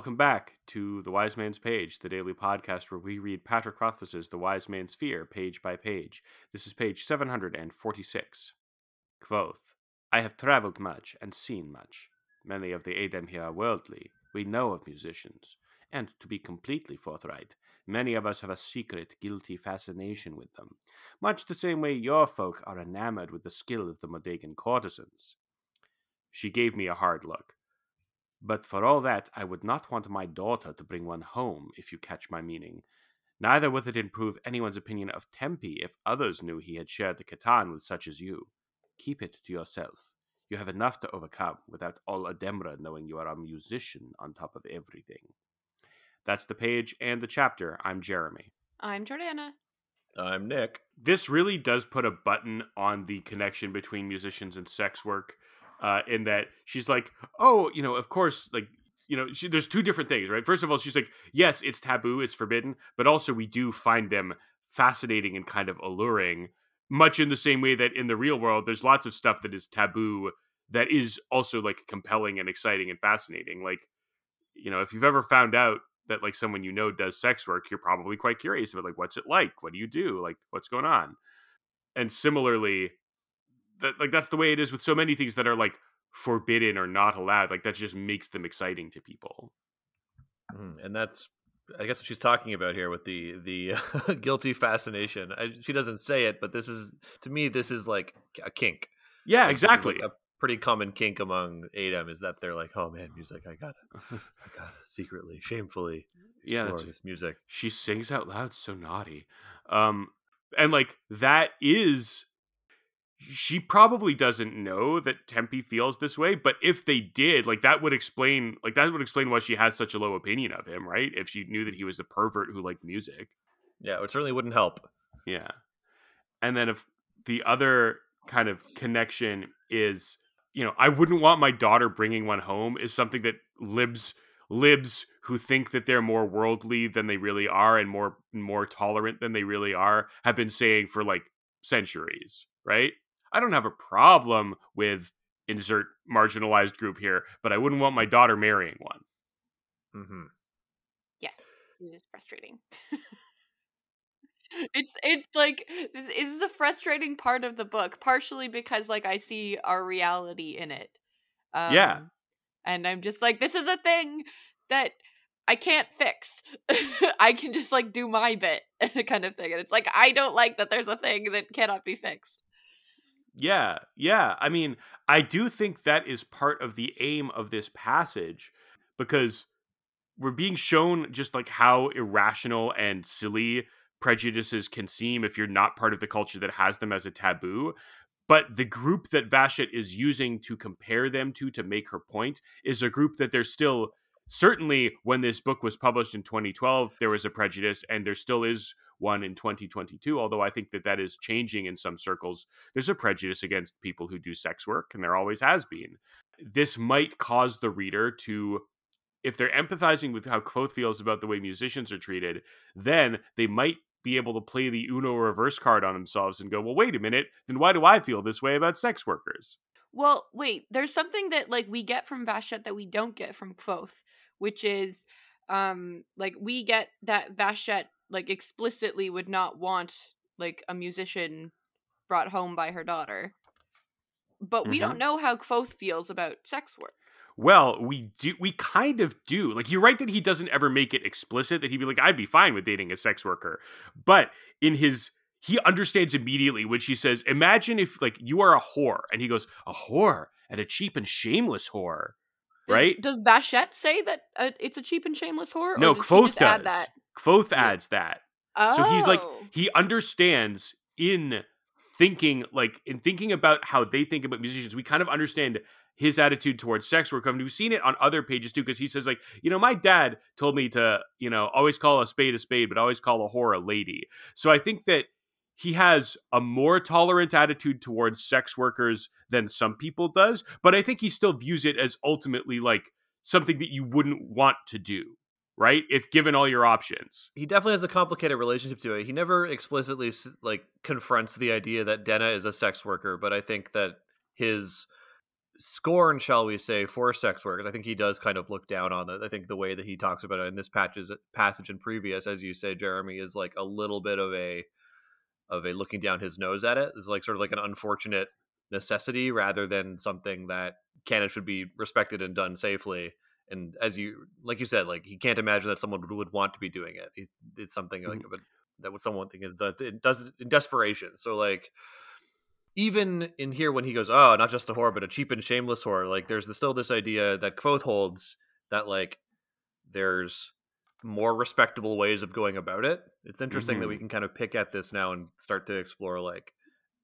Welcome back to The Wise Man's Page, the daily podcast where we read Patrick Rothfuss's The Wise Man's Fear page by page. This is page 746. Quoth, I have travelled much and seen much. Many of the Adem here are worldly. We know of musicians. And to be completely forthright, many of us have a secret, guilty fascination with them, much the same way your folk are enamored with the skill of the Modegan courtesans. She gave me a hard look. But for all that, I would not want my daughter to bring one home, if you catch my meaning. Neither would it improve anyone's opinion of Tempi if others knew he had shared the Ketan with such as you. Keep it to yourself. You have enough to overcome without all Ademre knowing you are a musician on top of everything. That's the page and the chapter. I'm Jeremy. I'm Jordana. I'm Nick. This really does put a button on the connection between musicians and sex work uh, in that she's like, oh, you know, of course, like, you know, she, there's two different things, right? First of all, she's like, yes, it's taboo, it's forbidden, but also we do find them fascinating and kind of alluring, much in the same way that in the real world, there's lots of stuff that is taboo that is also like compelling and exciting and fascinating. Like, you know, if you've ever found out that like someone you know does sex work, you're probably quite curious about like what's it like? What do you do? Like what's going on? And similarly, that like that's the way it is with so many things that are like forbidden or not allowed. Like that just makes them exciting to people. Mm, and that's I guess what she's talking about here with the the guilty fascination. I, she doesn't say it, but this is to me this is like a kink. Yeah, Like, exactly. A, a pretty common kink among Adem is that they're like, oh man, music. I gotta, I gotta secretly, shamefully Yeah, that's- this music. she sings out loud so naughty um and like that is she probably doesn't know that Tempi feels this way but if they did like that would explain like that would explain why she has such a low opinion of him right? If she knew that he was a pervert who liked music. Yeah, it certainly wouldn't help. yeah. And then if the other kind of connection is you know i wouldn't want my daughter bringing one home is something that libs libs who think that they're more worldly than they really are and more more tolerant than they really are have been saying for like centuries right i don't have a problem with insert marginalized group here but i wouldn't want my daughter marrying one Mm-hmm. Yes, it is frustrating. it's it's like this is a frustrating part of the book, partially because like I see our reality in it. Um, Yeah. and I'm just like, this is a thing that I can't fix. I can just like do my bit, kind of thing. And it's like I don't like that there's a thing that cannot be fixed. Yeah, yeah. I mean, I do think that is part of the aim of this passage because we're being shown just like how irrational and silly prejudices can seem if you're not part of the culture that has them as a taboo. But the group that Vashit is using to compare them to to make her point is a group that there's still certainly when this book was published in 2012 there was a prejudice and there still is one in 2022 although i think that that is changing in some circles. There's a prejudice against people who do sex work and there always has been. This might cause the reader to if they're empathizing with how Kvothe feels about the way musicians are treated then they might be able to play the uno reverse card on themselves and go well wait a minute then why do i feel this way about sex workers? Well, wait, there's something that like we get from Vashet that we don't get from Kvothe, which is um like we get that Vashet like explicitly would not want like a musician brought home by her daughter. But we don't know how Kvothe feels about sex work. Well, we do. We kind of do. Like you're right that he doesn't ever make it explicit that he'd be like, "I'd be fine with dating a sex worker," but in his he understands immediately when she says, "Imagine if like you are a whore," and he goes, "A whore and a cheap and shameless whore." Does, Right? Does Vashet say that uh, it's a cheap and shameless whore? no, or does he Kvothe does. Kvothe adds that. Oh. So he's like oh. he understands in thinking like in thinking about how they think about musicians. We kind of understand his attitude towards sex work. I mean, we've seen it on other pages too, because he says like, you know, my dad told me to, you know, always call a spade a spade, but always call a whore a lady. So I think that he has a more tolerant attitude towards sex workers than some people does, but I think he still views it as ultimately like something that you wouldn't want to do, right? If given all your options. He definitely has a complicated relationship to it. He never explicitly like confronts the idea that Denna is a sex worker, but I think that his scorn, shall we say, for sex workers. I think he does kind of look down on it. I think the way that he talks about it in this patches passage and previous, as you say, Jeremy, is like a little bit of a of a looking down his nose at it. It's like sort of like an unfortunate necessity rather than something that canon should be respected and done safely. And as you like you said, like he can't imagine that someone would, want to be doing it. It's something like mm-hmm. that would someone think is done it does in desperation. So like even in here when he goes, oh, not just a whore, but a cheap and shameless whore. Like there's the, still this idea that Kvothe holds that like there's more respectable ways of going about it. It's interesting mm-hmm. that we mm-hmm. can kind of pick at this now and start to explore like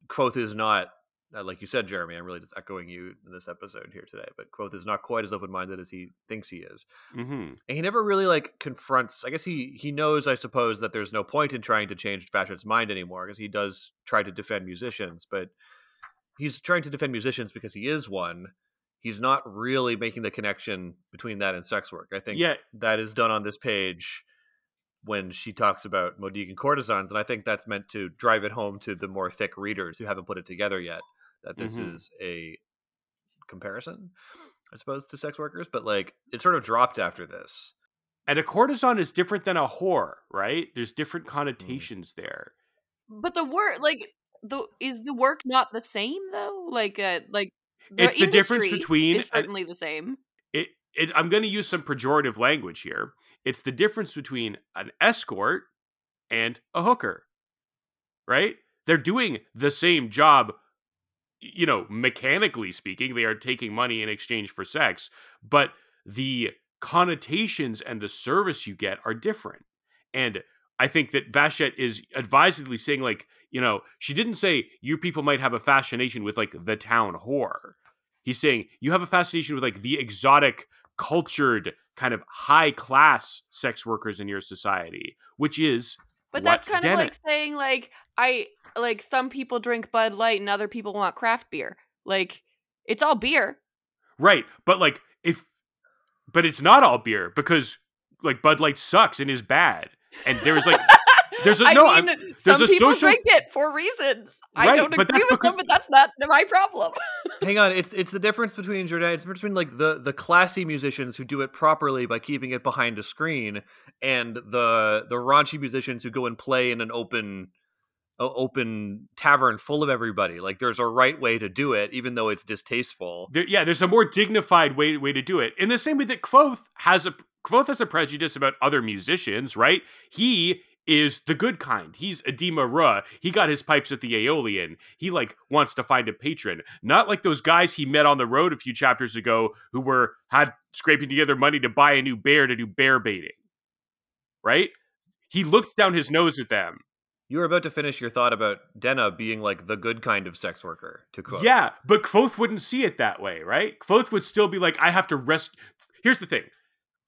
Kvothe is not uh, like you said, Jeremy, I'm really just echoing you in this episode here today. But Kvothe is not quite as open minded as he thinks he is, mm-hmm. and he never really like confronts. I guess he he knows, I suppose, that there's no point in trying to change Vashet's mind anymore because he does try to defend musicians, but he's trying to defend musicians because he is one. He's not really making the connection between that and sex work. I think yeah. that is done on this page when she talks about Modegan courtesans, and I think that's meant to drive it home to the more thick readers who haven't put it together yet that this mm-hmm. is a comparison, I suppose, to sex workers, but like it sort of dropped after this. And a courtesan is different than a whore, right? There's different mm. connotations mm. there. But the word, like, the is the work not the same though? Like, uh, like the it's the difference between is certainly the same. It, it, I'm going to use some pejorative language here. It's the difference between an escort and a hooker, right? They're doing the same job you know, mechanically speaking, they are taking money in exchange for sex, but the connotations and the service you get are different. And I think that Vashet is advisedly saying, like, you know, she didn't say you people might have a fascination with like the town whore. He's saying you have a fascination with like the exotic, cultured, kind of high class sex workers in your society, which is but that's kind of like saying like I like some people drink Bud Light and other people want craft beer. Like it's all beer. Right. But like if but it's not all beer because like Bud Light sucks and is bad. And there's like there's a I no mean, there's some people social... drink it for reasons. Right, I don't agree with because... them, but that's not my problem. Hang on, it's it's the difference between Jordan. It's between like the the classy musicians who do it properly by keeping it behind a screen, and the the raunchy musicians who go and play in an open open tavern full of everybody. Like there's a right way to do it, even though it's distasteful. There, yeah, there's a more dignified way way to do it. In the same way that Kvothe has a Kvothe has a prejudice about other musicians, right? He is the good kind. He's Edema Ruh. He got his pipes at the Eolian. He like wants to find a patron. Not like those guys he met on the road a few chapters ago who were had scraping together money to buy a new bear to do bear baiting. Right? He looked down his nose at them. You were about to finish your thought about Denna being like the good kind of sex worker, to quote. Yeah, but Kvothe wouldn't see it that way, right? Kvothe would still be like, I have to rest. Here's the thing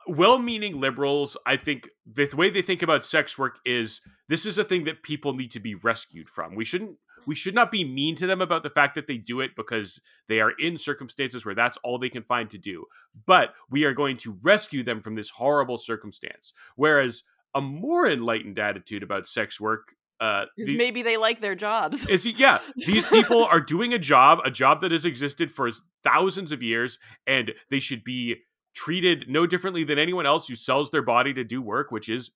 well-meaning liberals, I think the way they think about sex work is this is a thing that people need to be rescued from. We shouldn't we should not be mean to them about the fact that they do it because they are in circumstances where that's all they can find to do. But we are going to rescue them from this horrible circumstance. Whereas a more enlightened attitude about sex work uh the, maybe they like their jobs is yeah these people are doing a job a job that has existed for thousands of years and they should be treated no differently than anyone else who sells their body to do work, which is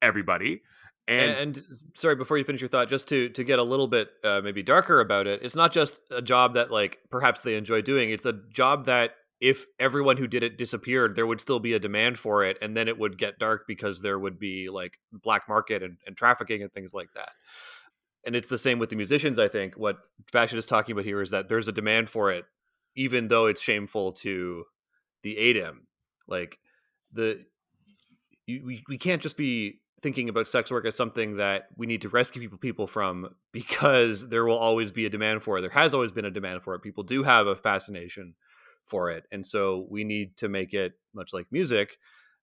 everybody. And, and, sorry, before you finish your thought, just to to get a little bit uh, maybe darker about it, it's not just a job that like perhaps they enjoy doing. It's a job that if everyone who did it disappeared, there would still be a demand for it, and then it would get dark because there would be like black market and, and trafficking and things like that. And it's the same with the musicians. I think what Vashet is talking about here is that there's a demand for it, even though it's shameful to the ADEM. Like the you, we we can't just be thinking about sex work as something that we need to rescue people people from because there will always be a demand for it. There has always been a demand for it. People do have a fascination for it, and so we need to make it much like music,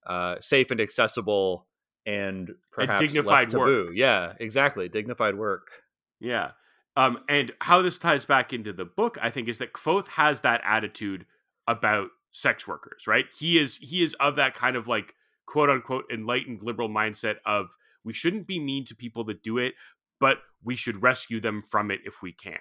uh, safe and accessible, and perhaps and dignified work. Yeah, exactly, dignified work. Yeah. Um, and how this ties back into the book, I think, is that Kvothe has that attitude about sex workers, right? He is he is of that kind of like quote unquote enlightened liberal mindset of we shouldn't be mean to people that do it, but we should rescue them from it if we can.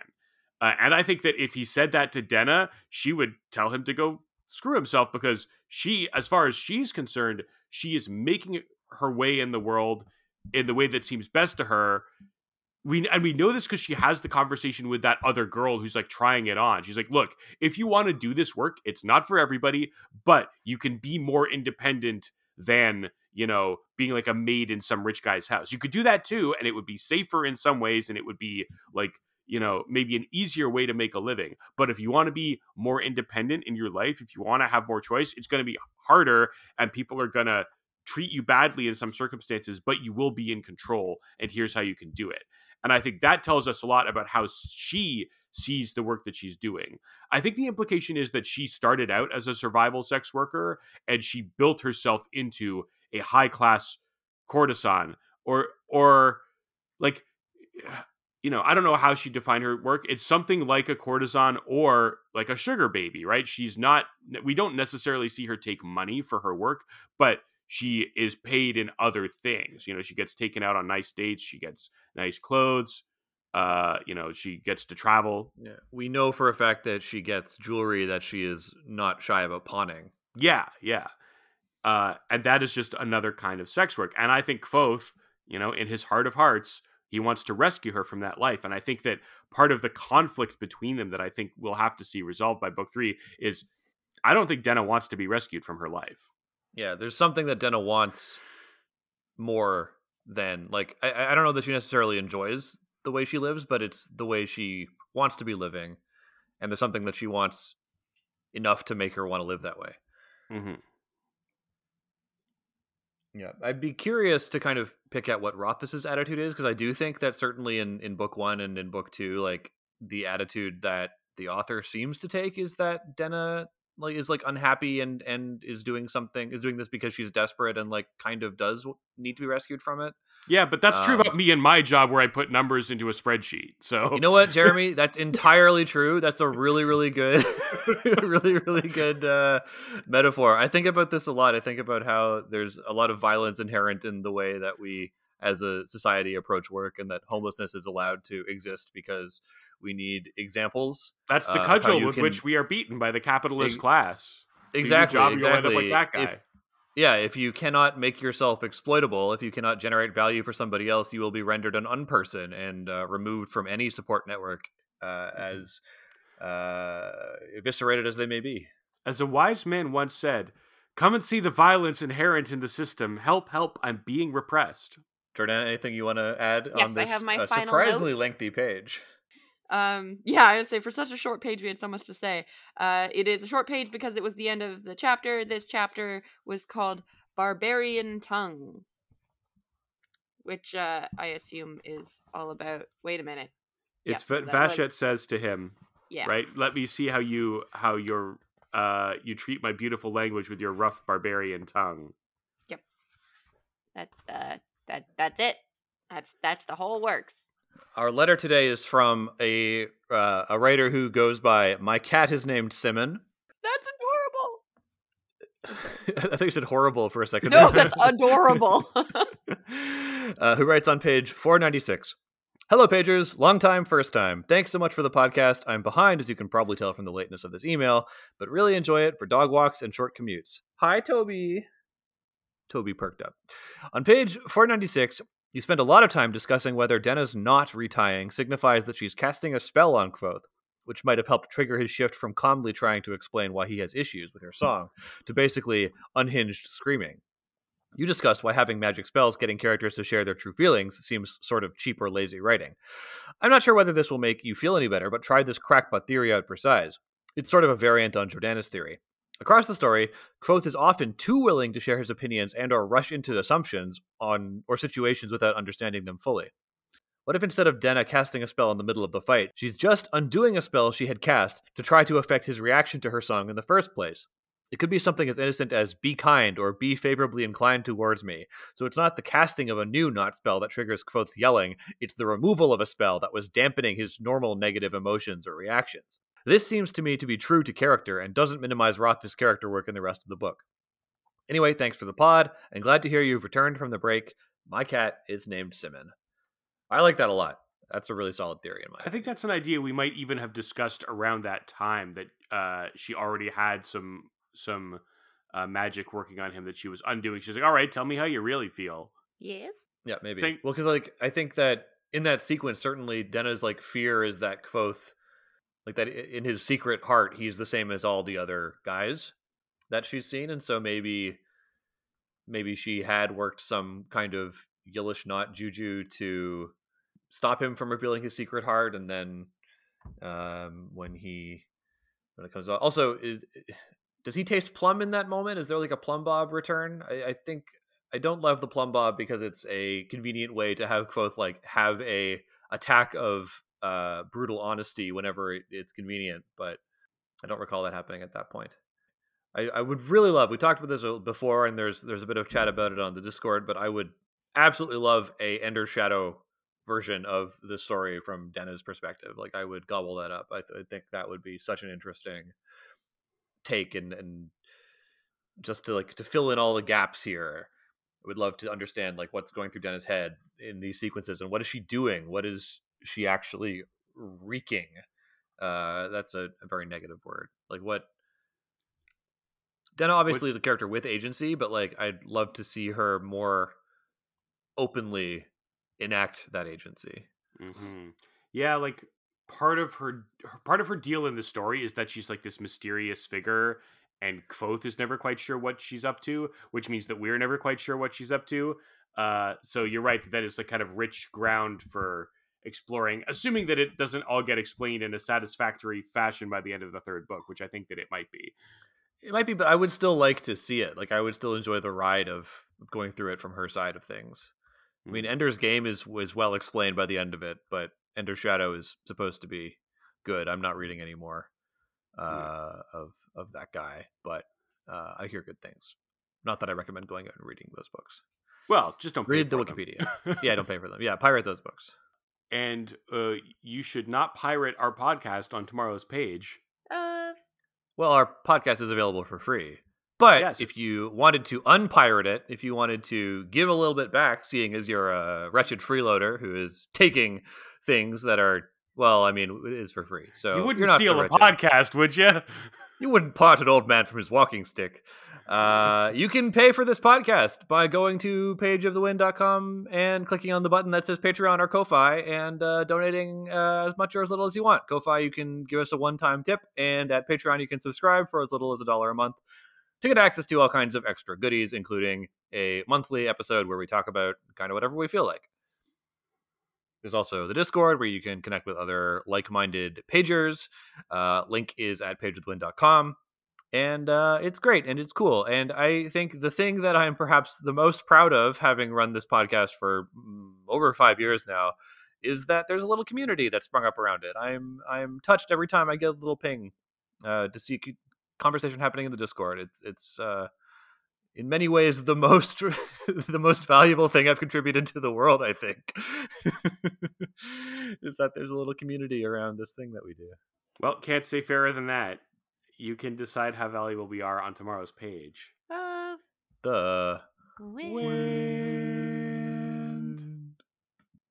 Uh, and I think that if he said that to Denna, she would tell him to go screw himself because she, as far as she's concerned, she is making her way in the world in the way that seems best to her. We and we know this because she has the conversation with that other girl who's like trying it on. She's like, "Look, if you want to do this work, it's not for everybody, but you can be more independent than you know being like a maid in some rich guy's house. You could do that too, and it would be safer in some ways, and it would be like you know, maybe an easier way to make a living. But if you want to be more independent in your life, if you want to have more choice, it's going to be harder and people are going to treat you badly in some circumstances, but you will be in control. And here's how you can do it. And I think that tells us a lot about how she sees the work that she's doing. I think the implication is that she started out as a survival sex worker and she built herself into a high class courtesan or or like you know, I don't know how she defined her work. It's something like a courtesan or like a sugar baby, right? She's not, we don't necessarily see her take money for her work, but she is paid in other things. You know, she gets taken out on nice dates, she gets nice clothes, uh, you know, she gets to travel. Yeah. We know for a fact that she gets jewelry that she is not shy about pawning. Yeah, yeah. Uh, and that is just another kind of sex work. And I think Kvothe, you know, in his heart of hearts, he wants to rescue her from that life. And I think that part of the conflict between them that I think we'll have to see resolved by book three is I don't think Denna wants to be rescued from her life. Yeah, there's something that Denna wants more than like I, I don't know that she necessarily enjoys the way she lives, but it's the way she wants to be living, and there's something that she wants enough to make her want to live that way. Mm-hmm. Yeah, I'd be curious to kind of pick at what Rothfuss's attitude is because I do think that certainly in in book one and in book two, like the attitude that the author seems to take is that Denna like is like unhappy and and is doing something is doing this because she's desperate and like kind of does need to be rescued from it. Yeah, but that's um, true about me and my job where I put numbers into a spreadsheet. So you know what, Jeremy, that's entirely true. That's a really really good, really really good uh, metaphor. I think about this a lot. I think about how there's a lot of violence inherent in the way that we as a society approach work and that homelessness is allowed to exist because we need examples. That's the uh, cudgel with can... which we are beaten by the capitalist class. Exactly. Exactly. Like that guy. If, yeah, if you cannot make yourself exploitable, if you cannot generate value for somebody else, you will be rendered an unperson and uh, removed from any support network, uh, mm-hmm. as uh, eviscerated as they may be. As a wise man once said, "Come and see the violence inherent in the system. Help, help! I'm being repressed." Jordan, anything you want to add yes, on this I have my uh, surprisingly note. lengthy page? Um, yeah, I would say for such a short page, we had so much to say. Uh, it is a short page because it was the end of the chapter. This chapter was called Barbarian Tongue, which uh, I assume is all about. Wait a minute. It's yeah, Vashet says to him, "Yeah, right. Let me see how you how your uh you treat my beautiful language with your rough barbarian tongue." Yep. That uh, that that's it. That's that's the whole works. Our letter today is from a uh, a writer who goes by "My cat is named Simon." That's adorable. I think you said horrible for a second. No, that's adorable. uh, who writes on page four ninety six? Hello, pagers. Long time, first time. Thanks so much for the podcast. I'm behind, as you can probably tell from the lateness of this email, but really enjoy it for dog walks and short commutes. Hi, Toby. Toby perked up. On page 496, you spend a lot of time discussing whether Denna's knot retying signifies that she's casting a spell on Kvothe, which might have helped trigger his shift from calmly trying to explain why he has issues with her hmm. song to basically unhinged screaming. You discussed why having magic spells getting characters to share their true feelings seems sort of cheap or lazy writing. I'm not sure whether this will make you feel any better, but try this crackpot theory out for size. It's sort of a variant on Jordana's theory. Across the story, Kvothe is often too willing to share his opinions and or rush into assumptions on or situations without understanding them fully. What if instead of Denna casting a spell in the middle of the fight, she's just undoing a spell she had cast to try to affect his reaction to her song in the first place? It could be something as innocent as be kind or be favorably inclined towards me. So it's knot the casting of a new not spell that triggers Kvothe's yelling, it's the removal of a spell that was dampening his normal negative emotions or reactions. This seems to me to be true to character and doesn't minimize Rothfuss' character work in the rest of the book. Anyway, thanks for the pod, and glad to hear you've returned from the break. My cat is named Simon. I like that a lot. That's a really solid theory in my. I think that's an idea we might even have discussed around that time that uh, she already had some some uh, magic working on him that she was undoing. She's like, "All right, tell me how you really feel." Yes. Yeah, maybe. Think- well, because like I think that in that sequence, certainly Denna's like fear is that Kvothe, like that in his secret heart, he's the same as all the other guys that she's seen, and so maybe, maybe she had worked some kind of Yllish knot juju to stop him from revealing his secret heart, and then um, when he when it comes out, also is does he taste plum in that moment? Is there like a plum bob return? I, I think I don't love the plum bob because it's a convenient way to have Kvothe like have a attack of uh, brutal honesty whenever it, it's convenient, but I don't recall that happening at that point. I, I would really love. We talked about this before, and there's there's a bit of chat about it on the Discord, but I would absolutely love a Ender Shadow version of the story from Denna's perspective. Like I would gobble that up. I, th- I think that would be such an interesting take and and just to like to fill in all the gaps here. I would love to understand like what's going through Denna's head in these sequences and what is she doing? What is she actually reeking Uh, that's a, a very negative word. Like what? Denna obviously is a character with agency, but like I'd love to see her more openly enact that agency. hmm Yeah, like part of her part of her deal in the story is that she's like this mysterious figure, and Kvothe is never quite sure what she's up to, which means that we're never quite sure what she's up to. Uh, so you're right that that is like kind of rich ground for exploring, assuming that it doesn't all get explained in a satisfactory fashion by the end of the third book, which I think that it might be. It might be, but I would still like to see it. Like I would still enjoy the ride of going through it from her side of things. I mean, Ender's game is was well explained by the end of it, but Ender's Shadow is supposed to be good. I'm not reading any more uh, of of that guy, but uh, I hear good things. Not that I recommend going out and reading those books. Well, just don't pay Read the. Wikipedia. Yeah, don't pay for them. Yeah, pirate those books. And uh, you should not pirate our podcast on tomorrow's page. Uh, Well, our podcast is available for free. But Yes. if you wanted to unpirate it, if you wanted to give a little bit back, seeing as you're a wretched freeloader who is taking things that are, well, I mean, it is for free. So you you're wouldn't not so steal a wretched. podcast, would you? You wouldn't part an old man from his walking stick. Uh, you can pay for this podcast by going to pageofthewind.com and clicking on the button that says Patreon or Ko-Fi and uh, donating uh, as much or as little as you want. Ko-Fi, you can give us a one-time tip, and at Patreon, you can subscribe for as little as a dollar a month to get access to all kinds of extra goodies, including a monthly episode where we talk about kind of whatever we feel like. There's also the Discord where you can connect with other like-minded pagers. Uh, link is at pageofthewind.com. And uh, it's great and it's cool. And I think the thing that I'm perhaps the most proud of, having run this podcast for mm, over five years now, is that there's a little community that sprung up around it. I'm I'm touched every time I get a little ping uh, to see conversation happening in the Discord. It's it's uh, in many ways the most the most valuable thing I've contributed to the world. I think is that there's a little community around this thing that we do. Well, can't say fairer than that. You can decide how valuable we are on tomorrow's page. uh, The win.